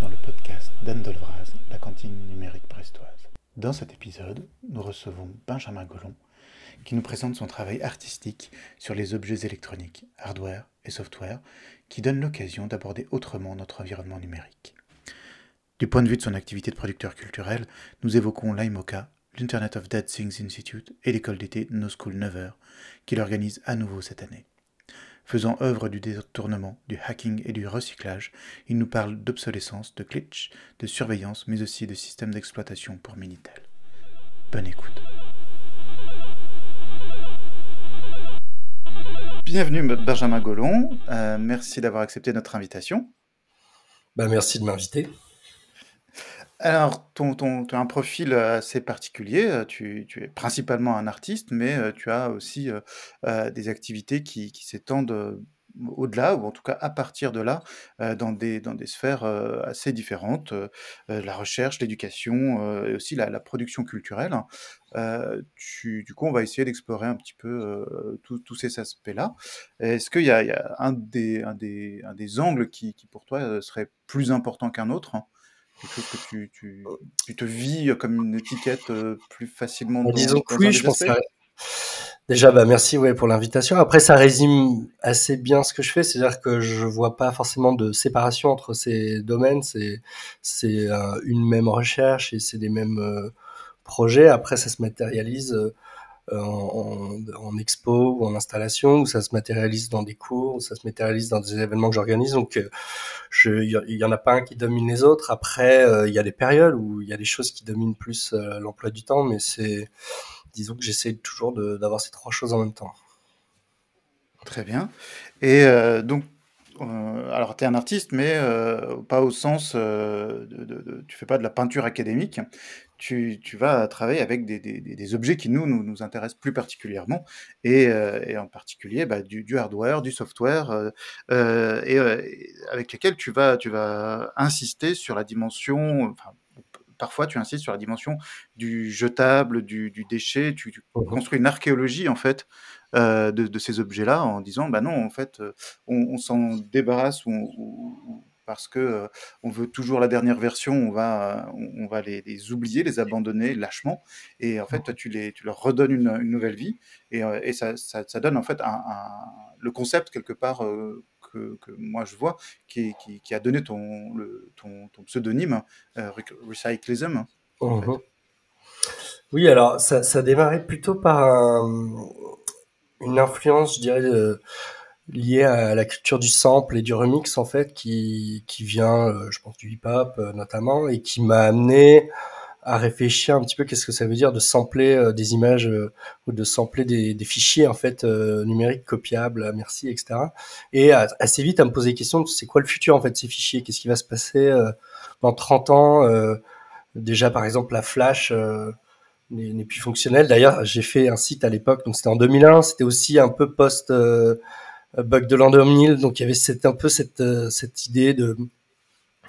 dans le podcast d'Anne Dolvraz, la cantine numérique brestoise. Dans cet épisode, nous recevons Benjamin Gollon, qui nous présente son travail artistique sur les objets électroniques, hardware et software, qui donne l'occasion d'aborder autrement notre environnement numérique. Du point de vue de son activité de producteur culturel, nous évoquons l'IMOCA, l'Internet of Dead Things Institute et l'école d'été No School Never, qu'il organise à nouveau cette année. Faisant œuvre du détournement, du hacking et du recyclage, il nous parle d'obsolescence, de glitch, de surveillance, mais aussi de systèmes d'exploitation pour Minitel. Bonne écoute. Bienvenue Benjamin Gollon, euh, merci d'avoir accepté notre invitation. Bah, merci de m'inviter. Alors, ton, ton, tu as un profil assez particulier. Tu, tu es principalement un artiste, mais tu as aussi des activités qui, qui s'étendent au-delà, ou en tout cas à partir de là, dans des, dans des sphères assez différentes, la recherche, l'éducation et aussi la, la production culturelle. tu, du coup, on va essayer d'explorer un petit peu tous ces aspects-là. Est-ce qu'il y a, il un, des, un, des, un des angles qui, qui pour toi serait plus important qu'un autre? Quelque chose que tu, tu, tu, te vis comme une étiquette plus facilement bah, Disons que oui, je pense que Déjà, bah, merci ouais, pour l'invitation. Après, ça résume assez bien ce que je fais, c'est-à-dire que je vois pas forcément de séparation entre ces domaines. C'est c'est euh, une même recherche et c'est des mêmes euh, projets. Après, ça se matérialise euh, en, en, expo ou en installation, ou ça se matérialise dans des cours, ou ça se matérialise dans des événements que j'organise. Donc, euh, il y, en a pas un qui domine les autres. Après, euh, il y a des périodes où il y a des choses qui dominent plus l'emploi du temps, mais c'est, disons que j'essaie toujours d'avoir ces trois choses en même temps. Très bien. Et donc, alors, tu es un artiste, mais pas au sens de, de, de, Tu fais pas de la peinture académique tu, tu, vas travailler avec des, des, des, objets qui nous, nous, nous intéressent plus particulièrement, et, euh, et en particulier bah, du, du, hardware, du software, euh, euh et, euh, avec lesquels tu vas, tu vas insister sur la dimension, enfin, parfois tu insistes sur la dimension du jetable, du, du déchet, tu, tu, mmh construis une archéologie en fait euh, de, de, ces objets-là en disant bah non en fait on, on s'en débarrasse ou, ou, parce que on veut toujours la dernière version, on va, on, va les, oublier, les abandonner lâchement. Et en fait, toi, tu, les, tu leur redonnes une, nouvelle vie. Et, et ça, ça, donne en fait un, le concept quelque part que, que, moi je vois, qui, qui, qui a donné ton, le, ton, ton pseudonyme, Recyclism. Mmh oui, alors ça, ça démarrait plutôt par une influence, je dirais, de, lié à la culture du sample et du remix en fait qui qui vient euh, je pense du hip hop euh, notamment et qui m'a amené à réfléchir un petit peu qu'est-ce que ça veut dire de sampler euh, des images ou de sampler des, des fichiers en fait numériques copiables merci etc et assez vite à me poser des questions c'est quoi le futur en fait ces fichiers? Qu'est-ce qui va se passer dans 30 ans déjà par exemple la flash n'est plus fonctionnelle. D'ailleurs j'ai fait un site à l'époque donc c'était en 2001 c'était aussi un peu post euh, bug de l'an 2000. Donc il y avait cette, un peu cette, euh, cette idée de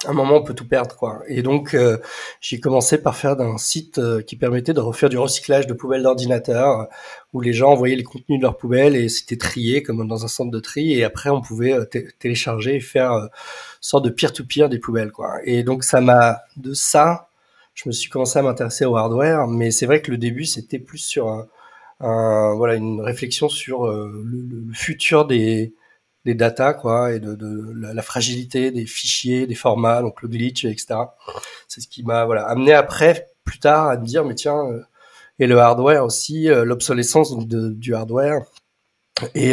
à un moment on peut tout perdre quoi. Et donc euh, j'ai commencé par faire un site qui permettait de refaire du recyclage de poubelles d'ordinateur où les gens envoyaient les contenus de leurs poubelles et c'était trié comme dans un centre de tri et après on pouvait télécharger et faire une sorte de peer-to-peer des poubelles quoi. Et donc ça m'a de ça je me suis commencé à m'intéresser au hardware mais c'est vrai que le début c'était plus sur un voilà une réflexion sur euh, le, futur des des data quoi et de, de la, fragilité des fichiers, des formats, donc le glitch, etc. C'est ce qui m'a voilà amené après plus tard à me dire mais tiens euh, et le hardware aussi euh, l'obsolescence du hardware et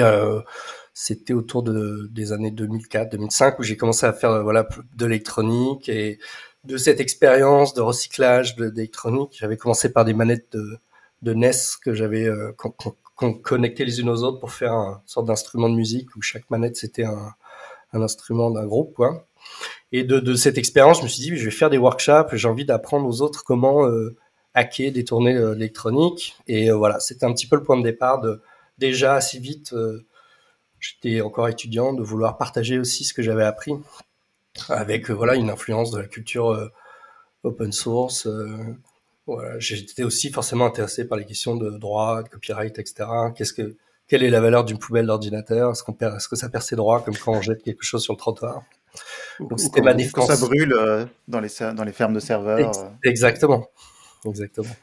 c'était autour de, des années 2004-2005 où j'ai commencé à faire voilà de l'électronique et de cette expérience de recyclage d'électronique. J'avais commencé par des manettes de, de NES que j'avais euh, connecté les unes aux autres pour faire une sorte d'instrument de musique où chaque manette c'était un, un, instrument d'un groupe. Et de, cette expérience, je me suis dit je vais faire des workshops, j'ai envie d'apprendre aux autres comment euh, hacker, détourner l'électronique. Et euh, voilà, c'était un petit peu le point de départ de déjà assez vite. J'étais encore étudiant, de vouloir partager aussi ce que j'avais appris avec voilà une influence de la culture open source voilà, j'étais aussi forcément intéressé par les questions de droit, de copyright, etc. Qu'est-ce que, quelle est la valeur d'une poubelle d'ordinateur? Est-ce qu'on perd, est-ce que ça perd ses droits comme quand on jette quelque chose sur le trottoir? Donc c'était ma quand, quand, ça défense. brûle euh, dans, les, dans les fermes de serveurs. Ex exactement, exactement.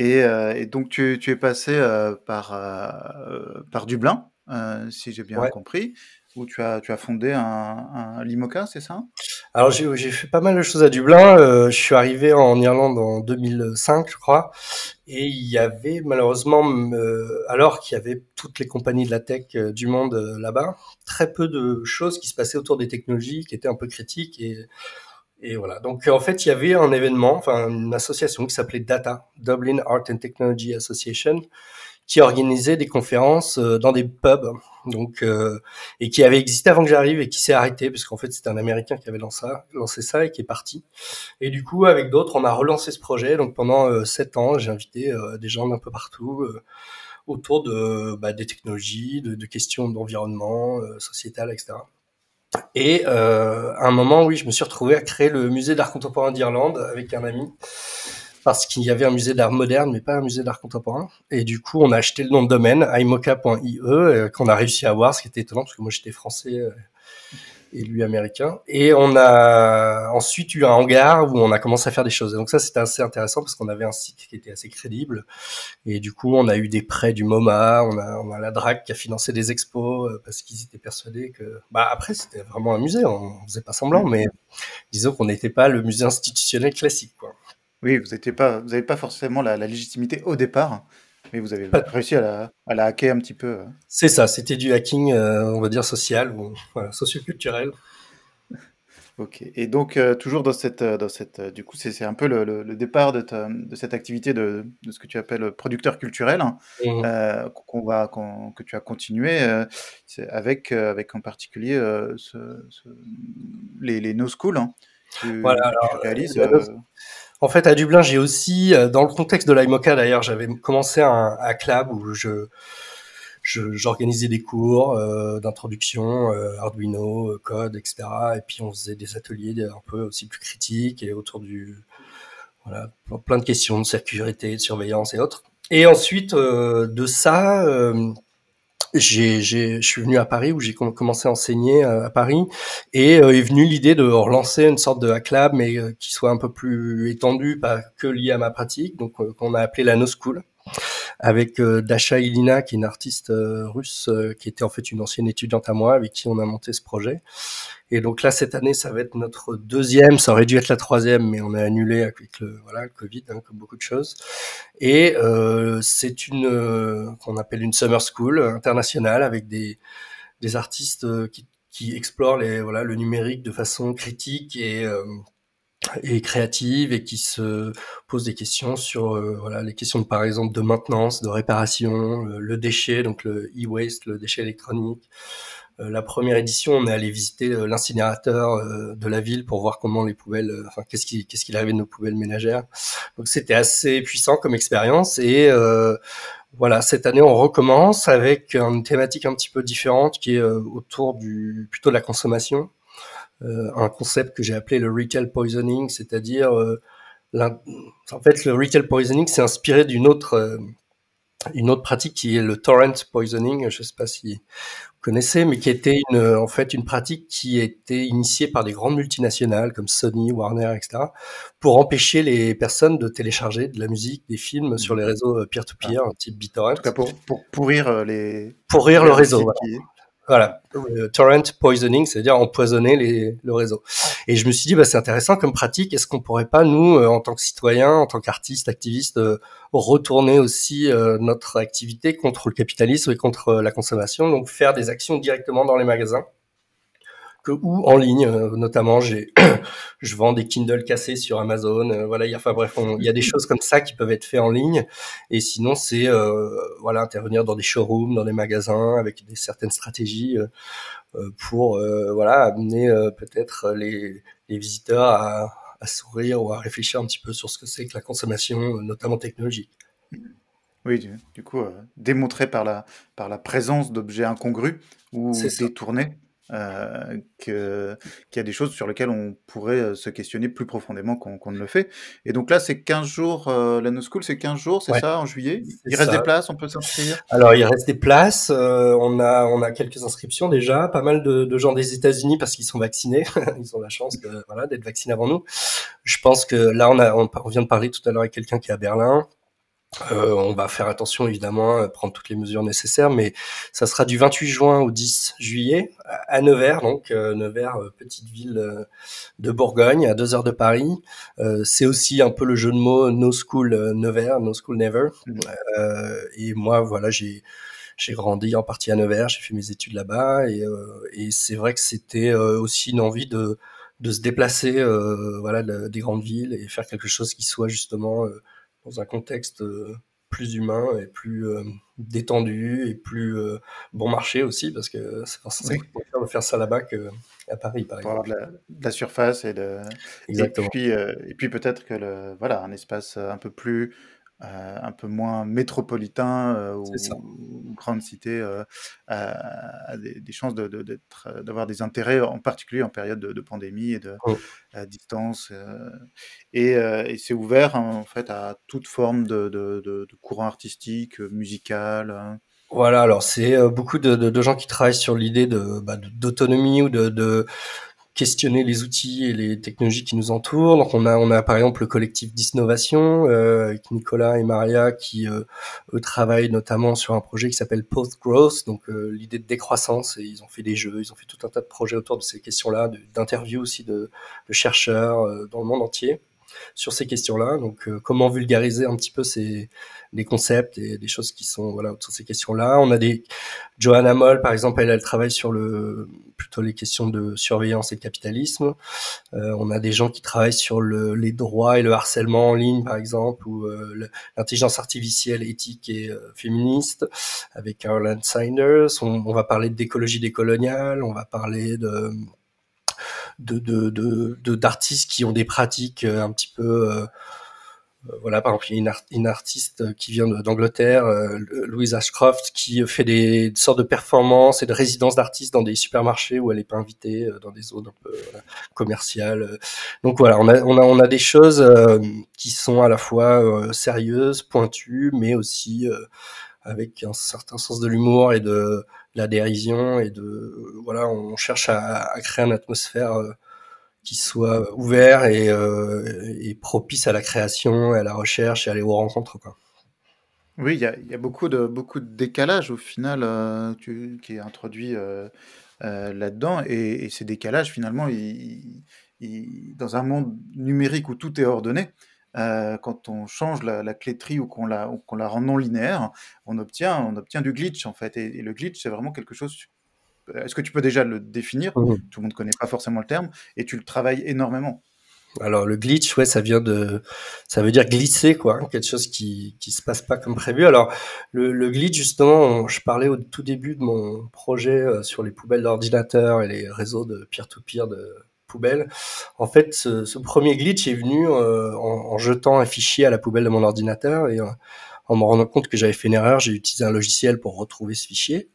Et, euh, et, donc tu, tu es passé euh, par, euh, par Dublin, si j'ai bien ouais. compris, où tu as, tu as fondé un, un Limoca, c'est ça? Alors j'ai fait pas mal de choses à Dublin. je suis arrivé en Irlande en 2005, je crois, et il y avait malheureusement, alors qu'il y avait toutes les compagnies de la tech du monde là-bas, très peu de choses qui se passaient autour des technologies qui étaient un peu critiques et et voilà. Donc, en fait, il y avait un événement, enfin, une association qui s'appelait DATA, Dublin Art and Technology Association, qui organisait des conférences dans des pubs, donc, euh, et qui avait existé avant que j'arrive et qui s'est arrêté, parce qu'en fait, c'était un Américain qui avait lancé lancé ça et qui est parti. Et du coup, avec d'autres, on a relancé ce projet. Donc, pendant sept ans, j'ai invité euh, des gens d'un peu partout euh, autour de, bah, des technologies, de, de questions d'environnement, sociétal, etc. Et euh, à un moment, oui, je me suis retrouvé à créer le musée d'art contemporain d'Irlande avec un ami parce qu'il y avait un musée d'art moderne, mais pas un musée d'art contemporain. Et du coup, on a acheté le nom de domaine, imoca.ie, euh, qu'on a réussi à avoir, ce qui était étonnant, parce que moi, j'étais français euh, et lui américain. Et on a ensuite eu un hangar où on a commencé à faire des choses. Et donc ça, c'était assez intéressant parce qu'on avait un site qui était assez crédible. Et du coup, on a eu des prêts du MoMA, on a, on a la DRAC qui a financé des expos euh, parce qu'ils étaient persuadés que... Bah après, c'était vraiment un musée, on faisait pas semblant, mais disons qu'on n'était pas le musée institutionnel classique. Quoi. Oui, vous n'avez pas, vous pas forcément la, la légitimité au départ. Mais vous avez réussi à la, à la hacker un petit peu. C'est ça, c'était du hacking, euh, on va dire, social ou voilà, socioculturel. Ok. Et donc, euh, toujours dans cette, dans cette, du coup, c'est un peu le, le, départ de, ta, de, cette activité de, de, ce que tu appelles producteur culturel, hein, mmh. euh, qu'on va, qu que tu as continué euh, avec, avec en particulier ce, ce, les, les no school hein, que, voilà, que alors, tu réalises. En fait, à Dublin, j'ai aussi, dans le contexte de l'IMOCA d'ailleurs, j'avais commencé un, un club où je j'organisais des cours euh, d'introduction, euh, Arduino, code, etc. Et puis on faisait des ateliers un peu aussi plus critiques et autour du voilà plein de questions de sécurité, de surveillance et autres. Et ensuite euh, de ça, euh, j'ai, je suis venu à Paris où j'ai commencé à enseigner euh, à Paris et euh, est venue l'idée de relancer une sorte de hack lab mais euh, qui soit un peu plus étendu, pas que lié à ma pratique, donc qu'on a appelé la No School avec euh, Dasha Ilina, qui est une artiste euh, russe, euh, qui était en fait une ancienne étudiante à moi, avec qui on a monté ce projet. Et donc là, cette année, ça va être notre deuxième. Ça aurait dû être la troisième, mais on a annulé avec le voilà le Covid, hein, comme beaucoup de choses. Et euh, c'est une euh, qu'on appelle une summer school internationale avec des des artistes qui qui explorent les voilà le numérique de façon critique et et créative et qui se pose des questions sur euh, voilà les questions de, par exemple de maintenance, de réparation, le, le déchet donc le e-waste, le déchet électronique. Euh, la première édition, on est allé visiter euh, l'incinérateur euh, de la ville pour voir comment les poubelles, enfin qu'est-ce qui qu'est-ce qu'il arrivait de nos poubelles ménagères. Donc c'était assez puissant comme expérience et voilà, cette année on recommence avec une thématique un petit peu différente qui est autour du plutôt de la consommation euh, un concept que j'ai appelé le retail poisoning, c'est-à-dire euh, en fait le retail poisoning c'est inspiré d'une autre euh, une autre pratique qui est le torrent poisoning, je ne sais pas si vous connaissez, mais qui était une, en fait une pratique qui été initiée par des grandes multinationales comme Sony, Warner, etc., pour empêcher les personnes de télécharger de la musique, des films sur les réseaux peer-to-peer, ah. type BitTorrent. En tout cas, pour, pour pourrir les... Pourrir le réseau, voilà. Voilà, le torrent poisoning, c'est-à-dire empoisonner les, le réseau. Et je me suis dit, bah, c'est intéressant comme pratique. Est-ce qu'on pourrait pas, nous, euh, en tant que citoyens, en tant qu'artistes, activistes, euh, retourner aussi euh, notre activité contre le capitalisme et contre la consommation, donc faire des actions directement dans les magasins? Que ou en ligne. Euh, notamment, j'ai, je vends des Kindle cassés sur Amazon. Euh, voilà, il y a, enfin bref, il y a des choses comme ça qui peuvent être faites en ligne. Et sinon, c'est euh, voilà intervenir dans des showrooms, dans des magasins avec des certaines stratégies pour voilà amener peut-être les, les visiteurs à, à sourire ou à réfléchir un petit peu sur ce que c'est que la consommation, notamment technologique. Oui, du, du coup, euh, démontré par la, par la présence d'objets incongrus ou détournés euh, qu'il y a des choses sur lesquelles on pourrait euh, se questionner plus profondément qu'on, ne le fait. Et donc là, c'est 15 jours, euh, la No School, c'est 15 jours, c'est Ouais, ça, en juillet? Il reste ça. des places, on peut s'inscrire? Alors, il reste des places. euh, on a, on a quelques inscriptions déjà. Pas mal de, de gens des États-Unis parce qu'ils sont vaccinés. Ils ont la chance de, voilà, d'être vaccinés avant nous. Je pense que là, on a, on, on vient de parler tout à l'heure avec quelqu'un qui est à Berlin. Euh, on va faire attention évidemment, à prendre toutes les mesures nécessaires, mais ça sera du 28 juin au 10 juillet à Nevers, donc euh, Nevers, euh, petite ville euh, de Bourgogne, à deux heures de Paris. Euh, c'est aussi un peu le jeu de mots No School euh, Nevers, No School Never. Euh, et moi, voilà, j'ai j'ai grandi en partie à Nevers, j'ai fait mes études là-bas, et, euh, et c'est vrai que c'était euh, aussi une envie de de se déplacer, euh, voilà, de- des grandes villes et faire quelque chose qui soit justement euh, dans un contexte euh, plus humain et plus euh, détendu et plus euh, bon marché aussi parce que c'est forcément Oui. de faire ça là-bas que à Paris par exemple. de la, de la surface et de et puis et puis peut-être que le voilà un espace un peu plus euh, un peu moins métropolitain euh, ou, ou grande cité euh, a, a des, des chances de, de- d'avoir des intérêts en particulier en période de, de pandémie et de à distance et, et c'est ouvert hein, en fait à toute forme de, de, de, de courant artistique musical hein. Voilà, alors c'est beaucoup de, de, de gens qui travaillent sur l'idée de bah, de- d'autonomie ou de, de questionner les outils et les technologies qui nous entourent. Donc on a on a par exemple le collectif d'Innovation euh, avec Nicolas et Maria qui euh, travaillent notamment sur un projet qui s'appelle Post Growth, donc euh, l'idée de décroissance et ils ont fait des jeux, ils ont fait tout un tas de projets autour de ces questions-là, d'interviews aussi de, de chercheurs euh, dans le monde entier sur ces questions-là. Donc euh, comment vulgariser un petit peu ces des concepts et des choses qui sont voilà autour ces questions-là. On a des Johanna Moll par exemple, elle elle travaille sur le plutôt les questions de surveillance et de capitalisme. Euh, on a des gens qui travaillent sur le, les droits et le harcèlement en ligne, par exemple, ou euh, l'intelligence artificielle éthique et euh, féministe, avec Caroline Sanders. On, on va parler d'écologie décoloniale, on va parler de de d'artistes qui ont des pratiques euh, un petit peu euh, euh, voilà, par exemple, il y a une, art- une artiste qui vient d'Angleterre, Louise Ashcroft, qui fait des sortes de performances et de résidences d'artistes dans des supermarchés où elle n'est pas invitée, dans des zones un peu commerciales. Donc voilà, on a, on a, on a des choses qui sont à la fois sérieuses, pointues, mais aussi avec un certain sens de l'humour et de, la dérision et de euh, voilà, on cherche à, créer une atmosphère euh, qui soit ouvert et, euh, et propice à la création, à la recherche et à aller aux rencontres. Oui, il y a, beaucoup de, beaucoup de décalage au final qui est introduit là-dedans. Et, ces décalages, finalement, dans un monde numérique où tout est ordonné, euh, quand on change la, la clé de tri ou qu'on la, rend non linéaire, on obtient, on obtient du glitch en fait. Et, et le glitch, c'est vraiment quelque chose. Est-ce que tu peux déjà le définir? Mhm. Tout le monde ne connaît pas forcément le terme et tu le travailles énormément. Alors le glitch, ouais, ça vient de, ça veut dire glisser, quoi, hein, quelque chose qui qui se passe pas comme prévu. Alors le, le glitch, justement, on- je parlais au tout début de mon projet euh, sur les poubelles d'ordinateur et les réseaux de peer-to-peer de poubelles. En fait, ce, ce premier glitch est venu euh, en, en jetant un fichier à la poubelle de mon ordinateur et en me rendant compte que j'avais fait une erreur, j'ai utilisé un logiciel pour retrouver ce fichier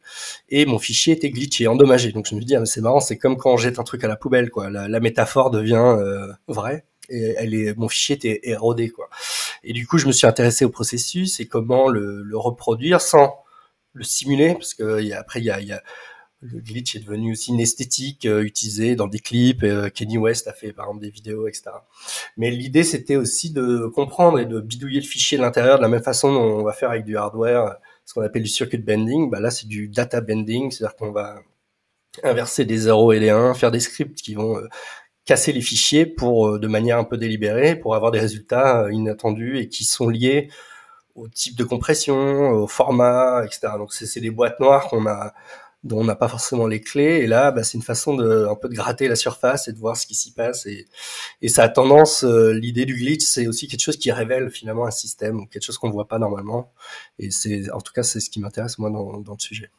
et mon fichier était glitché, endommagé. Donc je me dis ah, c'est marrant, c'est comme quand on jette un truc à la poubelle quoi. La, la métaphore devient euh, vraie et elle est, mon fichier était érodé quoi. Et du coup je me suis intéressé au processus et comment le, le reproduire sans le simuler parce que y a, après il y a, y a le glitch est devenu aussi une esthétique euh, utilisée dans des clips. euh, Kenny West a fait par exemple des vidéos, etc. Mais l'idée c'était aussi de comprendre et de bidouiller le fichier de l'intérieur de la même façon dont on va faire avec du hardware, ce qu'on appelle du circuit bending. Bah là c'est du data bending, c'est-à-dire qu'on va inverser des 0 et des 1, faire des scripts qui vont euh, casser les fichiers pour euh, de manière un peu délibérée pour avoir des résultats euh, inattendus et qui sont liés au type de compression, au format, etc. Donc c'est c'est des boîtes noires qu'on a dont on n'a pas forcément les clés. Et là bah, c'est une façon de un peu de gratter la surface et de voir ce qui s'y passe. Et, et ça a tendance euh, l'idée du glitch c'est aussi quelque chose qui révèle finalement un système ou quelque chose qu'on voit pas normalement. Et c'est en tout cas c'est ce qui m'intéresse moi dans, dans le sujet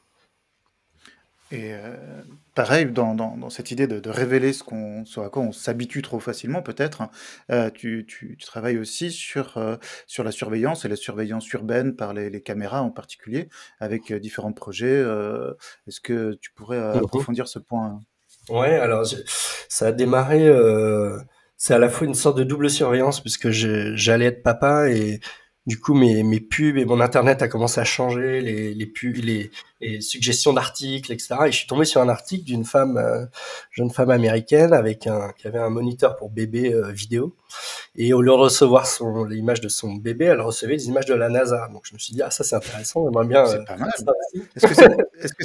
Et euh, pareil, dans, dans, dans, cette idée de, de révéler ce, qu'on, ce à quoi on s'habitue trop facilement, peut-être, hein, euh, tu, tu, tu, travailles aussi sur, euh, sur la surveillance et la surveillance urbaine par les, les caméras en particulier, avec différents projets. Est-ce que tu pourrais Mhm. approfondir ce point? Ouais, alors je- ça a démarré. C'est à la fois une sorte de double surveillance puisque je- j'allais être papa et du coup mes, mes pubs et mon internet a commencé à changer, les, les pubs, les, les suggestions d'articles, etc. Et je suis tombé sur un article d'une femme, euh, jeune femme américaine avec un qui avait un moniteur pour bébé euh, vidéo et au lieu de recevoir son, l'image de son bébé, elle recevait des images de la NASA. Donc je me suis dit ah ça c'est intéressant, j'aimerais bien euh, C'est pas mal. Est-ce que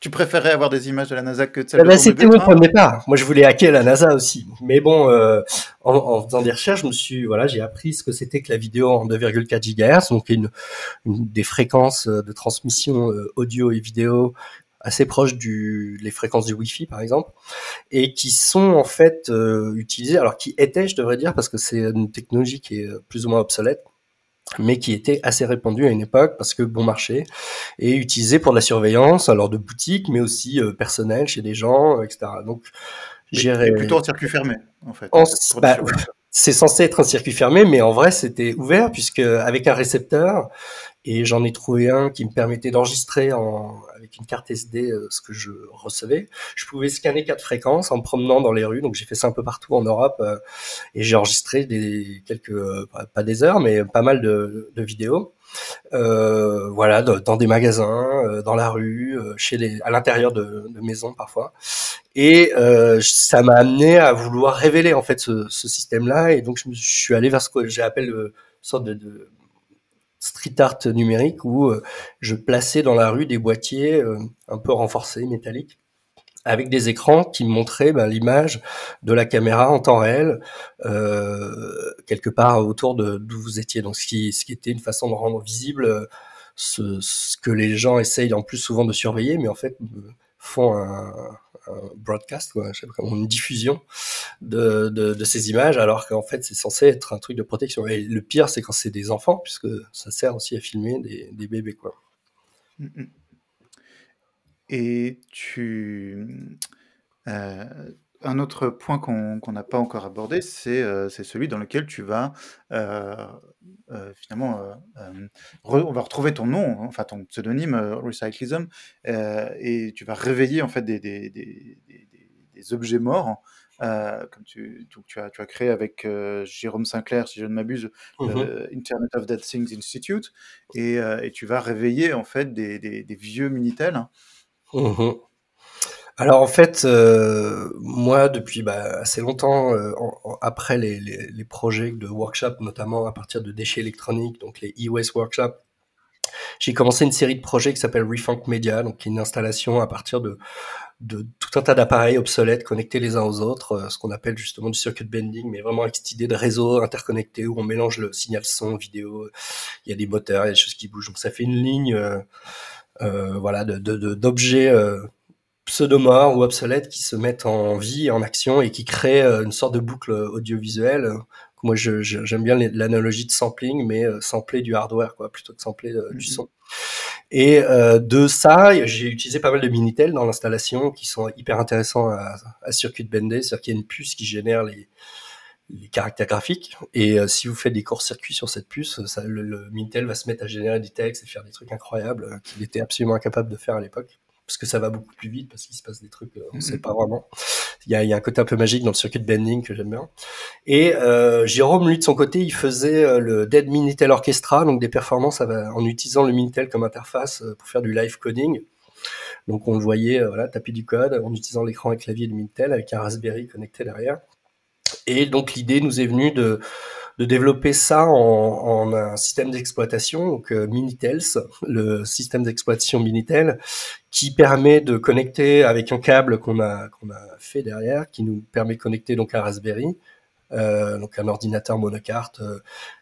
tu préférais avoir des images de la NASA que de celles Eh de ben, c'était mon point de départ. Moi, je voulais hacker la NASA aussi. Mais bon, euh, en, en faisant des recherches, je me suis, voilà, j'ai appris ce que c'était que la vidéo en 2,4 GHz, donc une, une des fréquences euh, de transmission euh, audio et vidéo assez proches du les fréquences du Wi-Fi par exemple et qui sont en fait euh, utilisées alors qui étaient je devrais dire parce que c'est une technologie qui est euh, plus ou moins obsolète mais qui était assez répandue à une époque parce que bon marché et utilisée pour de la surveillance alors de boutiques mais aussi euh, personnelle chez des gens euh, etc donc j'irais plutôt en circuit fermé, en fait, en, des bah. C'est censé être un circuit fermé, mais en vrai, c'était ouvert puisque avec un récepteur, et j'en ai trouvé un qui me permettait d'enregistrer en, une carte SD euh, ce que je recevais. Je pouvais scanner quatre fréquences en me promenant dans les rues, donc j'ai fait ça un peu partout en Europe, euh, et j'ai enregistré des quelques, euh, pas des heures, mais pas mal de, vidéos. Voilà, dans des magasins, dans la rue, chez les, à l'intérieur de, maisons parfois. Et ça m'a amené à vouloir révéler en fait ce, système-là. Et donc je, suis allé vers ce que j'appelle une sorte de street art numérique où euh, je plaçais dans la rue des boîtiers euh, un peu renforcés, métalliques, avec des écrans qui montraient ben, l'image de la caméra en temps réel euh, quelque part autour de d'où vous étiez. Donc ce qui, ce qui était une façon de rendre visible euh, ce, ce que les gens essayent en plus souvent de surveiller, mais en fait font un, un broadcast, une diffusion de, ces images, alors qu'en fait c'est censé être un truc de protection. Et le pire, c'est quand c'est des enfants, puisque ça sert aussi à filmer des, des bébés, quoi. Mm, mm. Et tu... euh, un autre point qu'on qu'on n'a pas encore abordé, c'est euh, c'est celui dans lequel tu vas euh, euh, finalement, euh, euh, re- on va retrouver ton nom, enfin ton pseudonyme euh, Recyclism, euh, et tu vas réveiller en fait des, des, des, des- des- des objets morts, euh, comme tu, tu, tu as, tu as créé avec euh, Jérôme Sinclair, si je ne m'abuse, Mhm. le Internet of Dead Things Institute, et, euh, et tu vas réveiller en fait des, des, des vieux Minitel. hein. Mhm. Alors en fait, euh, moi depuis bah, assez longtemps, euh, après les, projets de workshop, notamment à partir de déchets électroniques, donc les e-waste workshop, j'ai commencé une série de projets qui s'appelle Refunk Media, donc qui est une installation à partir de, tout un tas d'appareils obsolètes connectés les uns aux autres, euh, ce qu'on appelle justement du circuit bending, mais vraiment avec cette idée de réseau interconnecté où on mélange le signal son, vidéo, il y a des moteurs, il y a des choses qui bougent. Donc ça fait une ligne voilà, de, d'objets pseudomorphes ou obsolètes qui se mettent en vie, en action et qui créent euh, une sorte de boucle audiovisuelle. Moi, je, je- j'aime bien l'analogie de sampling, mais euh, sampler du hardware, quoi, plutôt que sampler euh, du Mhm. son. Et euh, de ça, j'ai utilisé pas mal de Minitel dans l'installation qui sont hyper intéressants à, à circuit bendé, c'est-à-dire qu'il y a une puce qui génère les, les caractères graphiques. Et euh, si vous faites des courts-circuits sur cette puce, ça, le, le Minitel va se mettre à générer des textes et faire des trucs incroyables euh, qu'il était absolument incapable de faire à l'époque. Parce que ça va beaucoup plus vite, parce qu'il se passe des trucs, euh, on ne sait Mhm. pas vraiment. Il y, a, il y a un côté un peu magique dans le circuit de bending que j'aime bien. Et euh, Jérôme, lui, de son côté, il faisait euh, le Dead Minitel Orchestra, donc des performances en utilisant le Minitel comme interface pour faire du live coding. Donc on le voyait voilà, taper du code en utilisant l'écran et clavier de Minitel avec un Raspberry connecté derrière. Et donc l'idée nous est venue de, de développer ça en, en un système d'exploitation, donc euh, Minitels, le système d'exploitation Minitel, qui permet de connecter avec un câble qu'on a, qu'on a fait derrière, qui nous permet de connecter donc un Raspberry, euh, donc un ordinateur monocarte euh,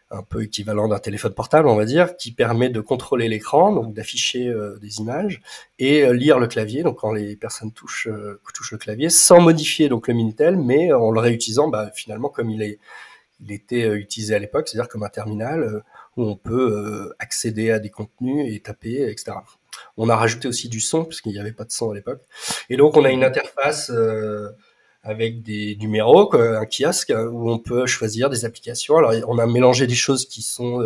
un peu équivalent d'un téléphone portable, on va dire, qui permet de contrôler l'écran, donc d'afficher euh, des images et euh, lire le clavier. Donc quand les personnes touchent, euh, touchent le clavier, sans modifier donc le Minitel, mais en le réutilisant bah, finalement comme il est, il était euh, utilisé à l'époque, c'est-à-dire comme un terminal euh, où on peut euh, accéder à des contenus et taper, etc. on a rajouté aussi du son puisqu'il n'y avait pas de son à l'époque. Et donc on a une interface avec des numéros, un kiosque où on peut choisir des applications. Alors on a mélangé des choses qui sont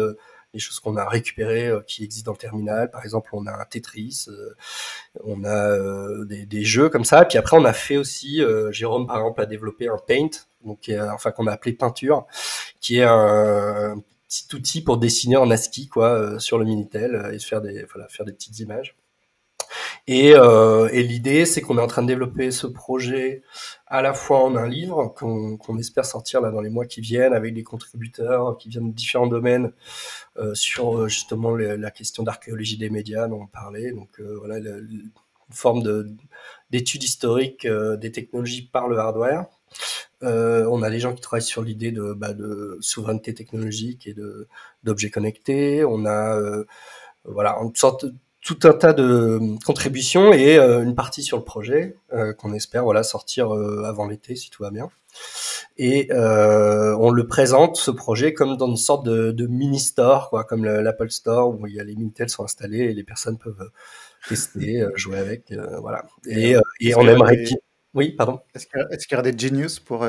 des choses qu'on a récupérées euh, qui existent dans le terminal. Par exemple, on a un Tetris, euh, on a euh, des, des, jeux comme ça. Puis après, on a fait aussi, Jérôme par exemple a développé un Paint, donc enfin qu'on a appelé peinture, qui est un, petit outil pour dessiner en ASCII quoi sur le Minitel et faire des voilà, faire des petites images. Et, euh, et l'idée, c'est qu'on est en train de développer ce projet à la fois en un livre qu'on espère sortir là dans les mois qui viennent avec des contributeurs qui viennent de différents domaines euh, sur euh, justement la question d'archéologie des médias dont on parlait. Donc voilà, une forme d'étude historique euh, des technologies par le hardware. On a des gens qui travaillent sur l'idée de, bah, de souveraineté technologique et de d'objets connectés. On a voilà une sorte tout un tas de contributions et euh, une partie sur le projet euh, qu'on espère voilà sortir euh, avant l'été si tout va bien. Et on le présente ce projet comme dans une sorte de, de mini store quoi, comme l'Apple Store où il y a les Minitel sont installés et les personnes peuvent tester, jouer avec, voilà. Et, et on aimerait. Oui, pardon. Est-ce qu'il y, a des Genius pour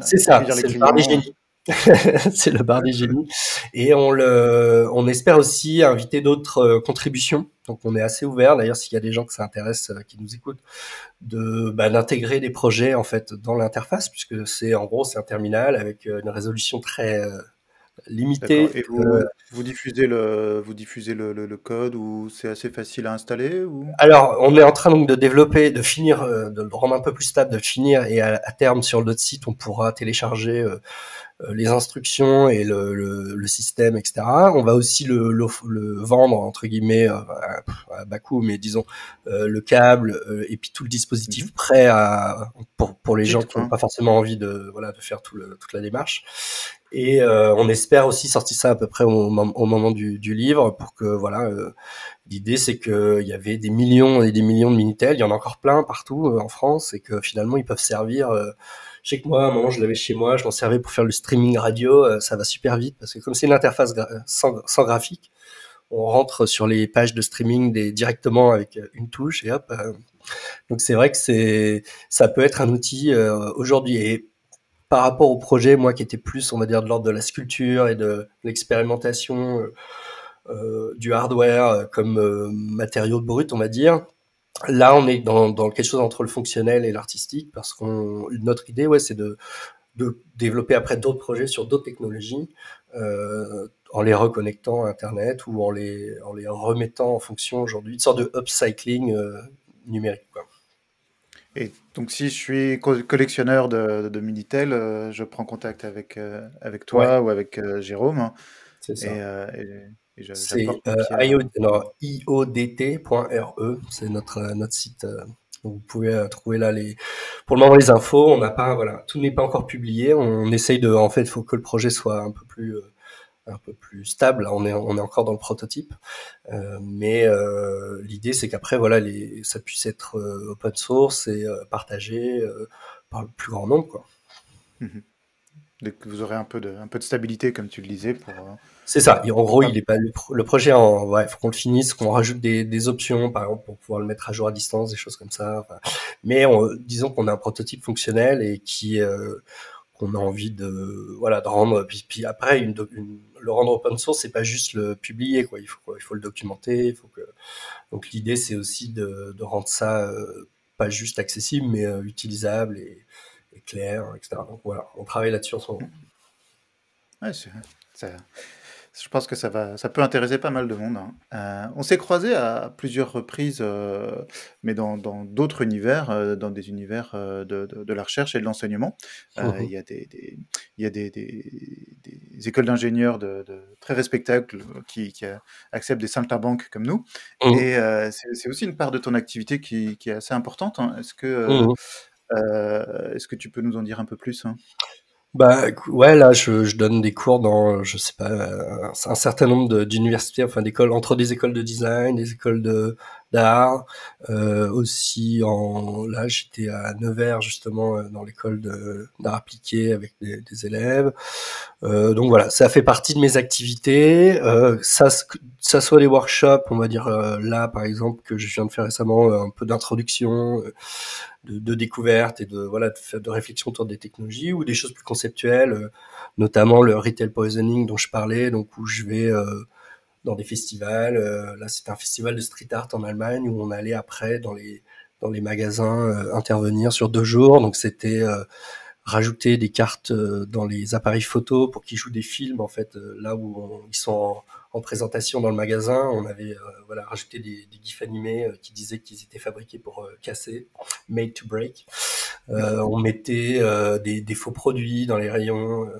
C'est ça, c'est le bar des génies. c'est le bar des génies. Et on, le, on espère aussi inviter d'autres euh, contributions. Donc on est assez ouvert. D'ailleurs, s'il y a des gens que ça intéresse, euh, qui nous écoutent, de bah, d'intégrer des projets en fait dans l'interface, puisque c'est en gros c'est un terminal avec euh, une résolution très limité. Et vous, euh, vous, diffusez le, vous diffusez le, le, code ou c'est assez facile à installer ou? Alors, on est en train donc de développer, de finir, de le rendre un peu plus stable, de finir et à, terme sur notre site, on pourra télécharger euh, les instructions et le, le, le, système, etc. On va aussi le, le, vendre entre guillemets à, bas coût, mais disons le câble et puis tout le dispositif mhm. prêt à pour, pour les gens qui n'ont pas forcément envie de voilà de faire tout le, toute la démarche. Et euh, on espère aussi sortir ça à peu près au, au moment du, du, livre pour que voilà. Euh, l'idée c'est qu'il y avait des millions et des millions de minitel, il y en a encore plein partout euh, en France et que finalement ils peuvent servir. Je sais que moi, à un moment, je l'avais chez moi, je m'en servais pour faire le streaming radio. ça va super vite parce que comme c'est une interface sans, sans, graphique, on rentre sur les pages de streaming directement avec une touche et hop. donc c'est vrai que c'est ça peut être un outil aujourd'hui et par rapport au projet, moi qui était plus, on va dire, de l'ordre de la sculpture et de l'expérimentation euh, euh du hardware euh, comme euh, matériau brut, on va dire. Là, on est dans, dans, quelque chose entre le fonctionnel et l'artistique parce qu'on notre idée, ouais, c'est de, de développer après d'autres projets sur d'autres technologies euh, en les reconnectant à Internet ou en les, en les remettant en fonction aujourd'hui, une sorte de upcycling euh, numérique. Quoi. Et donc, si je suis collectionneur de, de Minitel, euh, je prends contact avec, avec toi ou avec Jérôme. C'est ça. C'est iodt.re, c'est notre, notre site. vous pouvez trouver là les, pour le moment les infos. On n'a pas, voilà, tout n'est pas encore publié. On essaye de, en fait, il faut que le projet soit un peu plus un peu plus stable. On est, on est encore dans le prototype, euh, mais euh, l'idée c'est qu'après voilà, les, ça puisse être euh, open source et partagé par le plus grand nombre, quoi. Mhm. Dès que vous aurez un peu de, un peu de stabilité, comme tu le disais, pour. C'est ça. Et en gros, il est pas le, projet. En, ouais, faut qu'on le finisse, qu'on rajoute des, des, options, par exemple, pour pouvoir le mettre à jour à distance, des choses comme ça. mais disons qu'on a un prototype fonctionnel et qui qu'on a envie de voilà de rendre puis, puis après une, le rendre open source c'est pas juste le publier quoi il faut il faut le documenter il faut que donc l'idée c'est aussi de, de, rendre ça euh, pas juste accessible mais euh, utilisable et, clair etc donc voilà on travaille là-dessus en ce moment ouais, c'est je pense que ça va, ça peut intéresser pas mal de monde. Hein. Euh, on s'est croisé à plusieurs reprises, euh, mais dans d'autres univers, euh, dans des univers de, de, la recherche et de l'enseignement. Mmh il y a des, des il y a des, des, des écoles d'ingénieurs de, de, très respectables qui, qui acceptent des saltimbanques comme nous. Mmh. Et c'est aussi une part de ton activité qui, qui est assez importante. Hein. Est-ce que, mmh est-ce que tu peux nous en dire un peu plus hein? Bah ouais, là je, je, donne des cours dans, je sais pas, un, certain nombre d'universités, enfin d'écoles, entre des écoles de design, des écoles de d'art. Euh, aussi, en là, j'étais à Nevers justement dans l'école d'art appliqué avec des, des élèves. Euh, donc voilà, ça fait partie de mes activités. Euh, ça, ça soit les workshops, on va dire là par exemple que je viens de faire récemment, un peu d'introduction, de, de, découverte et de voilà de, de réflexion autour des technologies ou des choses plus conceptuelles, notamment le retail poisoning dont je parlais, donc où je vais dans des festivals. Euh, là, c'était un festival de street art en Allemagne où on allait après dans les dans les magasins euh, intervenir sur deux jours. Donc c'était euh, rajouter des cartes dans les appareils photo pour qu'ils jouent des films en fait là où ils sont en, présentation dans le magasin on avait voilà rajouté des, des gifs animés qui disaient qu'ils étaient fabriqués pour casser made to break on mettait des, des, faux produits dans les rayons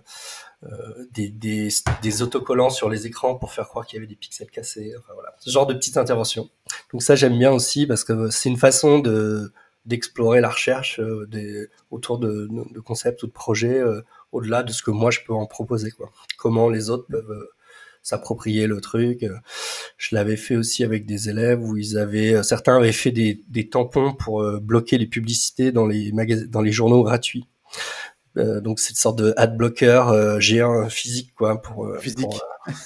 euh, des, des, des, autocollants sur les écrans pour faire croire qu'il y avait des pixels cassés. Enfin, voilà, ce genre de petites interventions. Donc ça j'aime bien aussi parce que c'est une façon de d'explorer la recherche euh, des, autour de, de, concepts ou de projets euh, au-delà de ce que moi je peux en proposer. Quoi. Comment les autres peuvent s'approprier le truc. Je l'avais fait aussi avec des élèves où ils avaient, certains avaient fait des, des tampons pour bloquer les publicités dans les dans les journaux gratuits. Euh, donc c'est une sorte de ad blocker euh, géant physique quoi pour, euh, physique.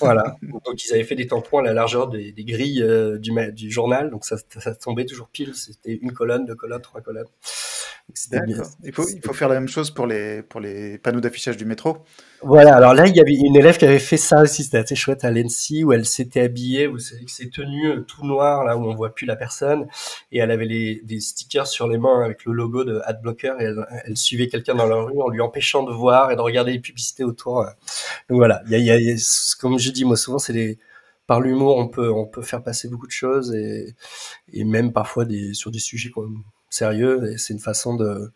Voilà. Donc ils avaient fait des tampons à la largeur des, grilles du, du journal. Donc ça, ça tombait toujours pile. C'était une colonne deux colonnes trois colonnes il faut, il faut faire la même chose pour les, pour les panneaux d'affichage du métro. Voilà, alors là, il y avait une élève qui avait fait ça aussi, c'était assez chouette à l'ENSI, où elle s'était habillée, où c'est tenue euh, tout noir, là où on voit plus la personne, et elle avait les, des stickers sur les mains avec le logo de Adblocker, et elle, suivait quelqu'un dans la rue en lui empêchant de voir et de regarder les publicités autour. Donc voilà, il y a, il y a, comme je dis moi souvent, c'est par l'humour, on peut, on peut faire passer beaucoup de choses et, et même parfois des, sur des sujets comme sérieux et c'est une façon de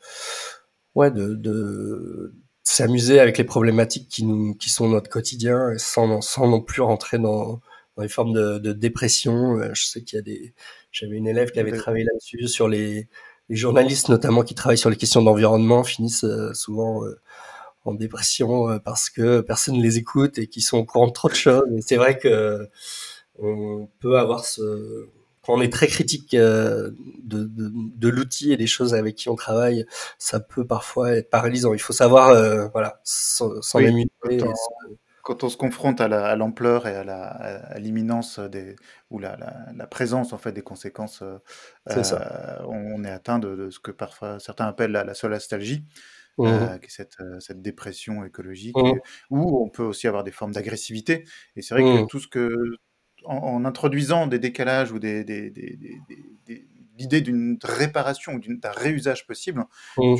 ouais de, de s'amuser avec les problématiques qui nous qui sont notre quotidien sans sans non plus rentrer dans, dans les formes de, de dépression euh, je sais qu'il y a des j'avais une élève qui avait travaillé là-dessus sur les, les journalistes notamment qui travaillent sur les questions d'environnement finissent euh, souvent euh, en dépression parce que personne ne les écoute et qui sont au courant de trop de choses. C'est vrai que on peut avoir ce, on est très critique euh, de, de, l'outil et des choses avec qui on travaille, ça peut parfois être paralysant. Il faut savoir, euh, voilà, s'en quand, on se confronte à l'ampleur et à l'imminence des ou la, la, présence en fait des conséquences, euh, on, est atteint de, ce que parfois certains appellent la, la solastalgie. Mmh qui est cette, cette, dépression écologique, mmh. où on peut aussi avoir des formes d'agressivité. Et c'est vrai que mmh. tout ce que en, introduisant des décalages ou des, l'idée d'une réparation ou d'un réusage possible, mmh.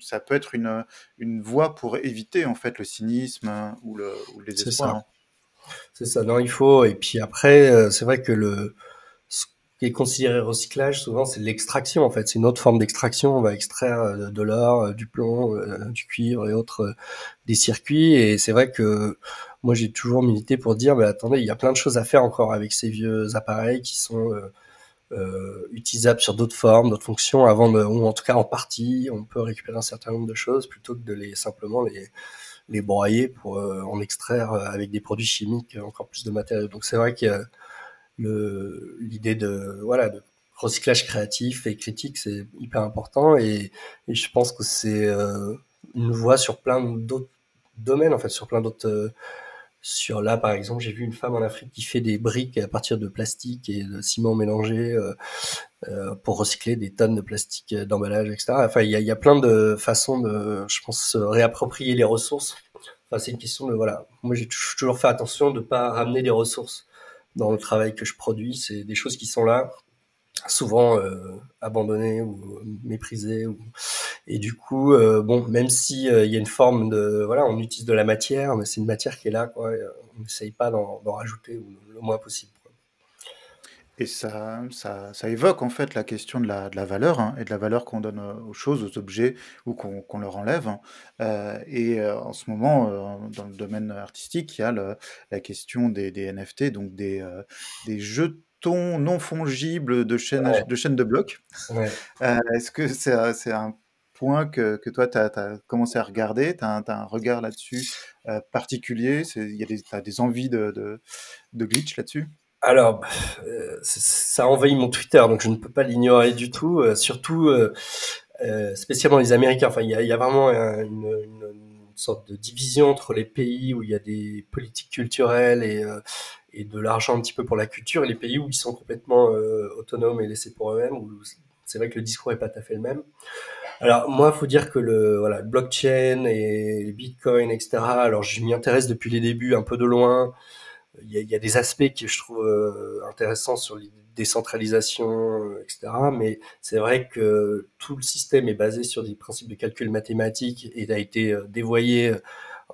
ça peut être une, une voie pour éviter en fait le cynisme ou, le, ou les espoirs. C'est ça. Non, il faut. Et puis après, euh, c'est vrai que le qui est considéré recyclage, souvent, c'est l'extraction. En fait, c'est une autre forme d'extraction. On va extraire euh, de l'or, euh, du plomb, du cuivre et autres des circuits. Et c'est vrai que moi j'ai toujours milité pour dire, mais attendez, il y a plein de choses à faire encore avec ces vieux appareils qui sont euh, euh, utilisables sur d'autres formes, d'autres fonctions, avant de, ou en tout cas en partie, on peut récupérer un certain nombre de choses plutôt que de les simplement les les broyer pour euh, en extraire avec des produits chimiques encore plus de matériaux. Donc c'est vrai que l'idée de voilà de recyclage créatif et critique c'est hyper important et, je pense que c'est une voie sur plein d'autres domaines en fait sur plein d'autres sur là, par exemple, j'ai vu une femme en Afrique qui fait des briques à partir de plastique et de ciment mélangé euh, euh, pour recycler des tonnes de plastique d'emballage, etc. Enfin, il y a, y a, plein de façons de, je pense, se réapproprier les ressources. Enfin, c'est une question de voilà. Moi, j'ai toujours fait attention de pas ramener des ressources dans le travail que je produis. C'est des choses qui sont là souvent euh, abandonné ou méprisé ou et du coup euh, bon même si euh, il y a une forme de voilà on utilise de la matière mais c'est une matière qui est là quoi on n'essaye pas d'en rajouter le moins possible et ça, ça, ça, évoque en fait la question de la, de la valeur hein, et de la valeur qu'on donne aux choses, aux objets ou qu'on leur enlève. Hein. et en ce moment, dans le domaine artistique, il y a le, la question des, des NFT, donc des, des jeux non fongible de chaîne, de, chaîne de blocs. Euh, est-ce que c'est un point que, que toi, tu as, commencé à regarder? Tu as, un regard là-dessus euh, particulier? Tu as des envies de, de, glitch là-dessus? Alors, euh, ça envahit mon Twitter, donc je ne peux pas l'ignorer du tout. Euh, surtout, euh, spécialement les Américains. Enfin, il y a, vraiment une, sorte de division entre les pays où il y a des politiques culturelles et, et de l'argent un petit peu pour la culture, et les pays où ils sont complètement autonomes et laissés pour eux-mêmes. C'est vrai que le discours est pas tout à fait le même. Alors moi, faut dire que le voilà, blockchain et les bitcoins, etc. Alors je m'y intéresse depuis les débuts, un peu de loin il y, a, y a, des aspects que je trouve euh, intéressants sur les décentralisation, euh, etc. Mais c'est vrai que tout le système est basé sur des principes de calcul mathématiques et a été euh, dévoyé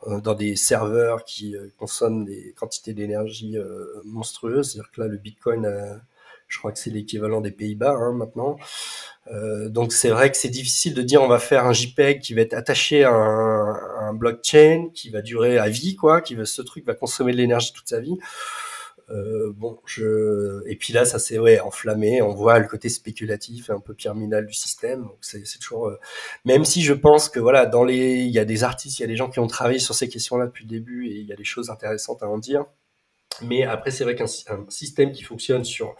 dans des serveurs qui consomment des quantités d'énergie monstrueuses. C'est-à-dire que là, le Bitcoin, je crois que c'est l'équivalent des Pays-Bas hein, maintenant. Euh, donc c'est vrai que c'est difficile de dire on va faire un JPEG qui va être attaché à un, blockchain qui va durer à vie quoi, qui va, ce truc va consommer de l'énergie toute sa vie. Euh, bon, je et puis là ça s'est ouais enflammé. On voit le côté spéculatif un peu pyramidal du système. Donc c'est toujours euh, même si je pense que voilà dans les il y a des artistes, il y a des gens qui ont travaillé sur ces questions-là depuis le début et il y a des choses intéressantes à en dire. Mais après c'est vrai qu'un système qui fonctionne sur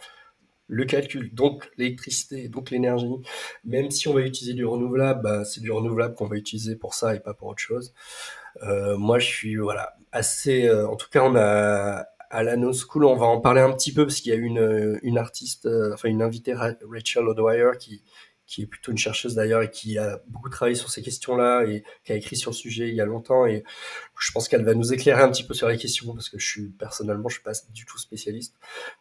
le calcul, donc l'électricité, donc l'énergie, même si on va utiliser du renouvelable, bah, c'est du renouvelable qu'on va utiliser pour ça et pas pour autre chose. Euh, moi, je suis voilà assez. Euh, en tout cas, on a à la No School, on va en parler un petit peu parce qu'il y a une une artiste, euh, enfin une invitée Rachel O'Dwyer qui qui est plutôt une chercheuse d'ailleurs et qui a beaucoup travaillé sur ces questions-là et qui a écrit sur le sujet il y a longtemps. Et je pense qu'elle va nous éclairer un petit peu sur les questions parce que je suis personnellement, je suis pas du tout spécialiste.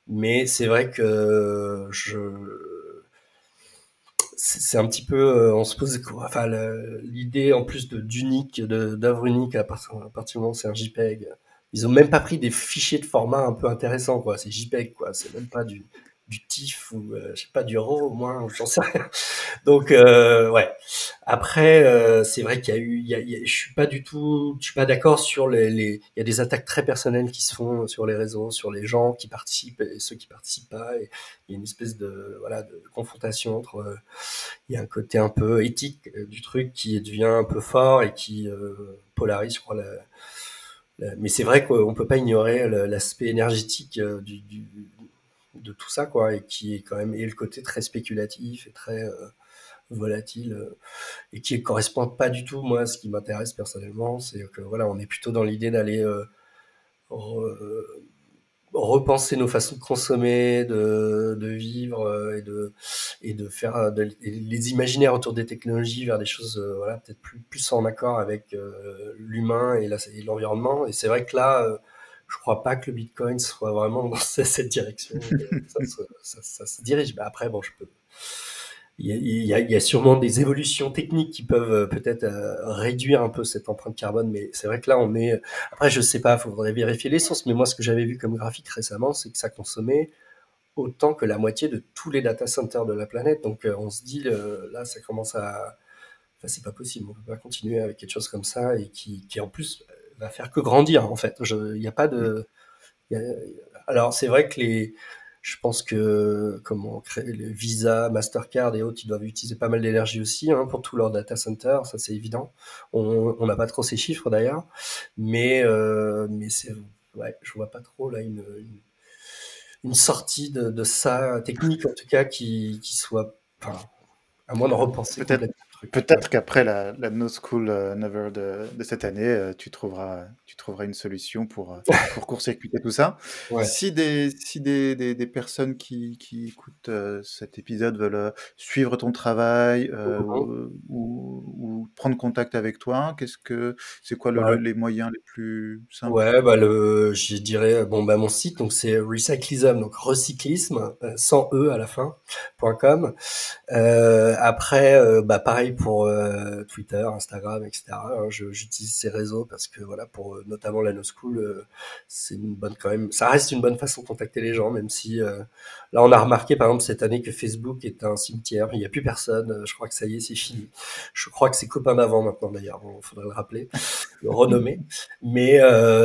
Mais c'est vrai que je c'est un petit peu, euh, on se pose, enfin, l'idée en plus d'unique, d'œuvre unique à partir, à partir du moment où c'est un JPEG, ils ont même pas pris des fichiers de format un peu intéressants, quoi. C'est JPEG, quoi. C'est même pas du, du TIFF ou euh, je sais pas du RAW au moins j'en sais rien. Donc euh, ouais. Après euh, c'est vrai qu'il y a eu il y a, je suis pas du tout je suis pas d'accord sur les, les il y a des attaques très personnelles qui se font sur les réseaux sur les gens qui participent et ceux qui participent pas. Et il y a une espèce de voilà de confrontation entre euh, il y a un côté un peu éthique euh, du truc qui devient un peu fort et qui polarise je crois la, mais c'est vrai qu'on peut pas ignorer l'aspect énergétique du, du, de tout ça, quoi, et qui est quand même et le côté très spéculatif et très euh, volatile euh, et qui correspond pas du tout moi ce qui m'intéresse personnellement, c'est que voilà, on est plutôt dans l'idée d'aller euh, repenser nos façons de consommer, de, de vivre et de et de faire les imaginaires autour des technologies vers des choses voilà peut-être plus plus en accord avec l'humain et l'environnement. Et c'est vrai que là je crois pas que le Bitcoin soit vraiment dans cette direction. ça, se dirige. Après, bon, je peux. Il y, a, sûrement des évolutions techniques qui peuvent euh, peut-être euh, réduire un peu cette empreinte carbone, mais c'est vrai que là, on est. Après, je sais pas, il faudrait vérifier les sources, mais moi, ce que j'avais vu comme graphique récemment, c'est que ça consommait autant que la moitié de tous les data centers de la planète. Donc, euh, on se dit, là, ça commence à. Enfin, c'est pas possible. On peut pas continuer avec quelque chose comme ça et qui en plus va faire que grandir en fait. Il n'y a pas de. alors c'est vrai que les, je pense que comment créer les Visa, Mastercard et autres, ils doivent utiliser pas mal d'énergie aussi hein, pour tout leur data center, ça c'est évident. On n'a pas trop ces chiffres d'ailleurs, mais euh, mais c'est ouais, je vois pas trop là une, une, sortie de, de, ça technique en tout cas qui, qui soit, enfin, à moins de repenser peut-être Peut-être qu'après la, la, No School euh, Never de, de, cette année, euh, tu, trouveras, tu trouveras une solution pour, euh, pour court-circuiter tout ça. Ouais. Si, des, si des, des, des personnes qui, qui écoutent cet épisode veulent suivre ton travail mmh ou, ou, ou, prendre contact avec toi, qu'est-ce que c'est quoi le, ouais. les moyens les plus simples? Ouais, bah le, je dirais bon bah mon site donc c'est Recyclism donc recyclisme sans e à la fin .com. après bah pareil pour euh, Twitter, Instagram, etc. Hein, j'utilise ces réseaux parce que voilà, pour euh, notamment la No School, euh, c'est une bonne quand même. Ça reste une bonne façon de contacter les gens, même si là on a remarqué par exemple cette année que Facebook est un cimetière. Il n'y a plus personne. Je crois que ça y est, c'est fini. Je crois que c'est copain d'avant maintenant d'ailleurs. Bon, faudrait le rappeler, le renommer. Mais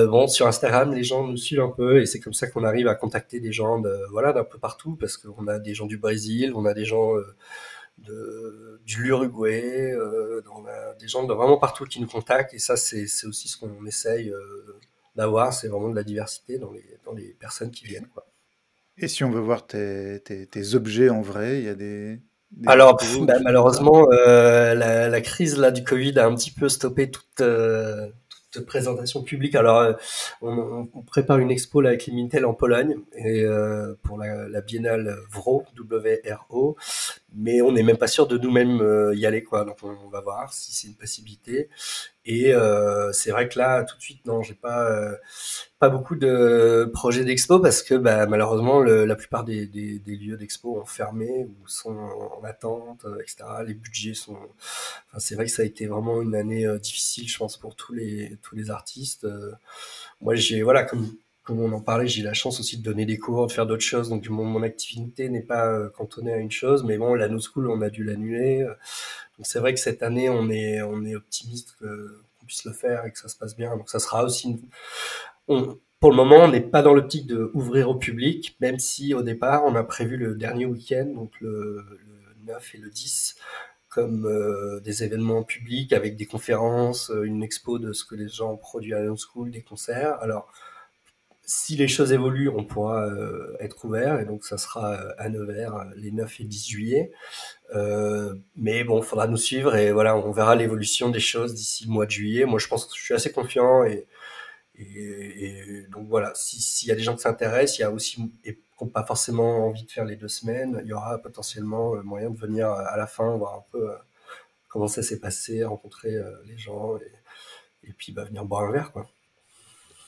bon, sur Instagram, les gens nous suivent un peu et c'est comme ça qu'on arrive à contacter des gens de voilà d'un peu partout parce qu'on a des gens du Brésil, on a des gens de, du l'Uruguay, euh, des gens de vraiment partout qui nous contactent et ça c'est aussi ce qu'on essaye euh, d'avoir, c'est vraiment de la diversité dans les, dans les personnes qui viennent. Quoi. Et si on veut voir tes tes tes objets en vrai, il y a des des Alors, bah, malheureusement, heu, la la crise là du covid a un petit peu stoppé toute, présentation publique. Alors, on prépare une expo là avec Limitel en Pologne et pour la la biennale WRO, W-R-O, mais on n'est même pas sûr de nous-mêmes, heu, y aller quoi. Donc on va voir si c'est une possibilité et heu, c'est vrai que là, tout de suite, non, j'ai pas, heu, pas beaucoup de projets d'expo parce que, bah, malheureusement, la plupart des des lieux d'expo ont fermé ou sont en attente, heu, et cetera. Les budgets sont c'est vrai que ça a été vraiment une année, difficile, je pense, pour tous les tous les artistes. Moi, j'ai voilà, comme comme on en parlait, j'ai la chance aussi de donner des cours, de faire d'autres choses, donc mon mon activité n'est pas, heu, cantonnée à une chose. Mais bon, la No School, on a dû l'annuler. Donc c'est vrai que cette année, on est on est optimiste qu'on puisse le faire et que ça se passe bien. Donc ça sera aussi une on pour le moment, on n'est pas dans l'optique d'ouvrir au public, même si au départ, on a prévu le dernier week-end, donc le le 9 et le 10, comme, heu, des événements publics avec des conférences, une expo de ce que les gens produit à No School, des concerts. Alors, si les choses évoluent, on pourra, heu, être ouvert et donc ça sera, heu, à Nevers, heu, les 9 et 10 juillet. Mais bon, il faudra nous suivre et voilà, on verra l'évolution des choses d'ici le mois de juillet. Moi, je pense que je suis assez confiant et donc voilà, si s'il y a des gens qui s'intéressent, il y a aussi et qui ont pas forcément envie de faire les 2 semaines, il y aura potentiellement, moyen de venir, à la fin, voir un peu, comment ça s'est passé, rencontrer, les gens et puis, bah, venir boire un verre, quoi.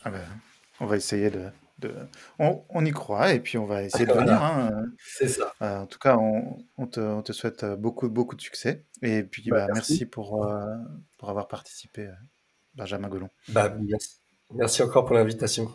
Ah bah, on va essayer de de on on y croit et puis on va essayer de venir, hein, c'est ça. heu, en tout cas, on on te on te souhaite, heu, beaucoup, beaucoup de succès et puis, Bah, bah, merci. merci pour, avoir participé Benjamin Gallon. Bah, merci. Merci encore pour l'invitation.